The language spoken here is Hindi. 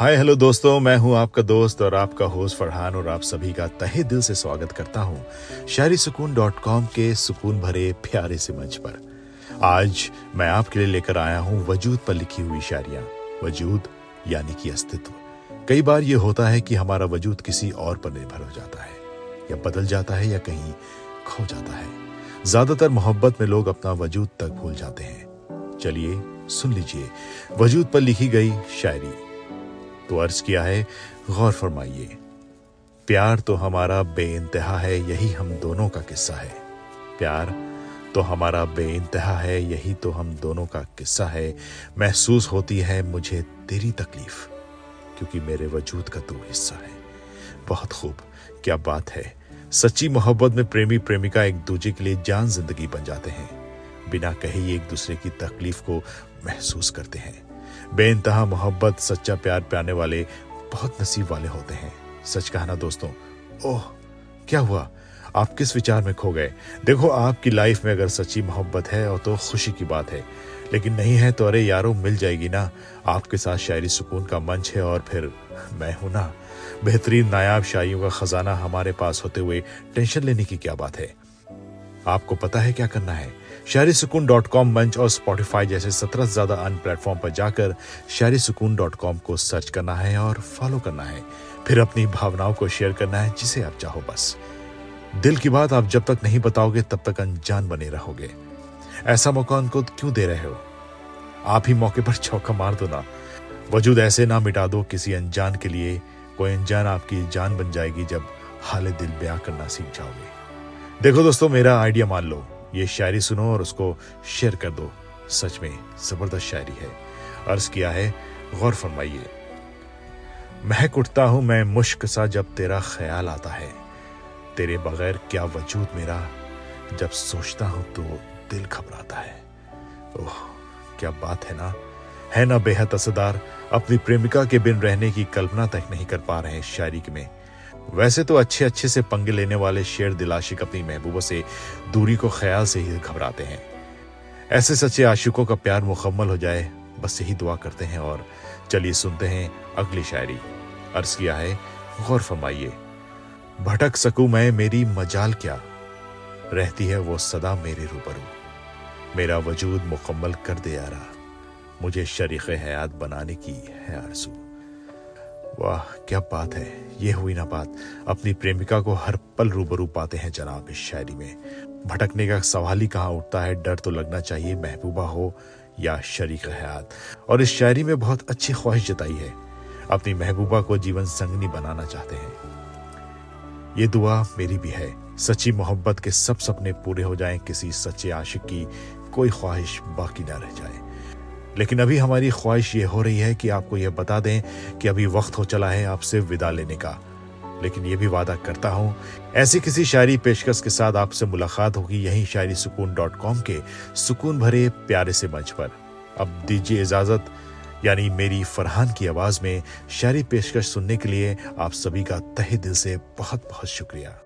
हाय, हेलो दोस्तों, मैं हूँ आपका दोस्त और आपका होस्ट फरहान और आप सभी का तहे दिल से स्वागत करता हूँ शायरी सुकून डॉट कॉम के सुकून भरे प्यारे से मंच पर। आज मैं आपके लिए लेकर आया हूँ वजूद पर लिखी हुई शायरियाँ। वजूद यानी कि अस्तित्व। कई बार ये होता है कि हमारा वजूद किसी और पर निर्भर हो जाता है, या बदल जाता है या कहीं खो जाता है। ज़्यादातर मोहब्बत में लोग अपना वजूद तक भूल जाते हैं। चलिए सुन लीजिए। वजूद पर लिखी गई शायरी। तो अर्ज़ किया है, गौर फरमाइए। प्यार तो हमारा बेइंतहा है, यही हम दोनों का किस्सा है। प्यार तो हमारा बेइंतहा है, यही तो हम दोनों का किस्सा है। महसूस होती है, मुझे तेरी तकलीफ़, क्योंकि मेरे वजूद का तू हिस्सा है। बहुत खूब, क्या बात है। सच्ची मोहब्बत में प्रेमी प्रेमिका एक दूसरे के लिए जान ज़िंदगी बन जाते हैं। बिना कहे एक दूसरे की तकलीफ़ को महसूस करते हैं। बेइंतहा मोहब्बत, सच्चा प्यार पाने वाले बहुत नसीब वाले होते हैं। सच कहना दोस्तों, ओह, क्या हुआ? आप किस विचार में खो गए? देखो, आपकी लाइफ में अगर सच्ची मोहब्बत है और तो खुशी की बात है। लेकिन नहीं है तो अरे यारो, मिल जाएगी ना। आपके साथ शायरी सुकून का मंच है और फिर मैं हूँ ना। बेहतरीन नायाब शायरियों का खजाना हमारे पास होते हुए टेंशन लेने की क्या बात है? आपको पता है क्या करना है? शहरी सुकून डॉट कॉम मंच और स्पॉटिफाई जैसे सत्रह से ज़्यादा अन्य प्लेटफॉर्म पर जाकर शहरी सुकून डॉट कॉम को सर्च करना है और फॉलो करना है। फिर अपनी भावनाओं को शेयर करना है, जिसे आप चाहो बस। दिल की बात आप जब तक नहीं बताओगे, तब तक अनजान बने रहोगे। ऐसा मौका उनको क्यों दे रहे हो? आप ही मौके पर चौका मार दो ना। वजूद ऐसे ना मिटा दो, किसी अनजान के लिए कोई अनजान आपकी जान बन जाएगी जब हाल दिल ब्याह करना सीख जाओगे। देखो दोस्तों, मेरा आइडिया मान लो। ये शायरी सुनो और उसको शेयर कर दो। सच में ज़बरदस्त शायरी है। अर्ज़ किया है, गौर फरमाइए। महक उठता हूँ मैं मुश्क सा जब तेरा ख्याल आता है। तेरे बगैर क्या वजूद मेरा? जब सोचता हूँ तो दिल घबराता है। ओह, क्या बात है ना? है ना बेहद असरदार। अपनी प्रेमिका के बिन रहने की कल्पना तक नहीं कर पा रहे शायरी में। वैसे तो अच्छे अच्छे से पंगे लेने वाले शेर दिलाशिक अपनी महबूबों से दूरी को ख्याल से ही घबराते हैं। ऐसे सच्चे आशिकों का प्यार मुकम्मल हो जाए, बस यही दुआ करते हैं और चलिए सुनते हैं अगली शायरी। अर्ज़ किया है, गौर फरमाइए, भटक सकूँ मैं, मेरी मजाल क्या? रहती है वो सदा मेरे रूबरू। मेरा वजूद मुकम्मल कर दे यारा। मुझे शरीक हयात बनाने की है आरज़ू। वाह, क्या बात है। ये हुई ना बात। अपनी प्रेमिका को हर पल रूबरू पाते हैं जनाब इस शायरी में। भटकने का सवाल ही कहाँ उठता है, डर तो लगना चाहिए, महबूबा हो या शरीक हयात। और इस शायरी में बहुत अच्छी ख्वाहिश जताई है। अपनी महबूबा को जीवन संगनी बनाना चाहते हैं। ये दुआ मेरी भी है। सच्ची मोहब्बत के सब सपने पूरे हो जाएँ, किसी सच्चे आशिक की कोई ख्वाहिश बाकी ना रह जाए। लेकिन अभी हमारी ख्वाहिश ये हो रही है कि आपको यह बता दें कि अभी वक्त हो चला है आपसे विदा लेने का। लेकिन यह भी वादा करता हूँ, ऐसी किसी शायरी पेशकश के साथ आपसे मुलाकात होगी यही शायरी सुकून डॉट कॉम के सुकून भरे प्यारे से मंच पर। अब दीजिए इजाज़त, यानी मेरी फरहान की आवाज़ में शायरी पेशकश सुनने के लिए आप सभी का तहे दिल से बहुत बहुत शुक्रिया।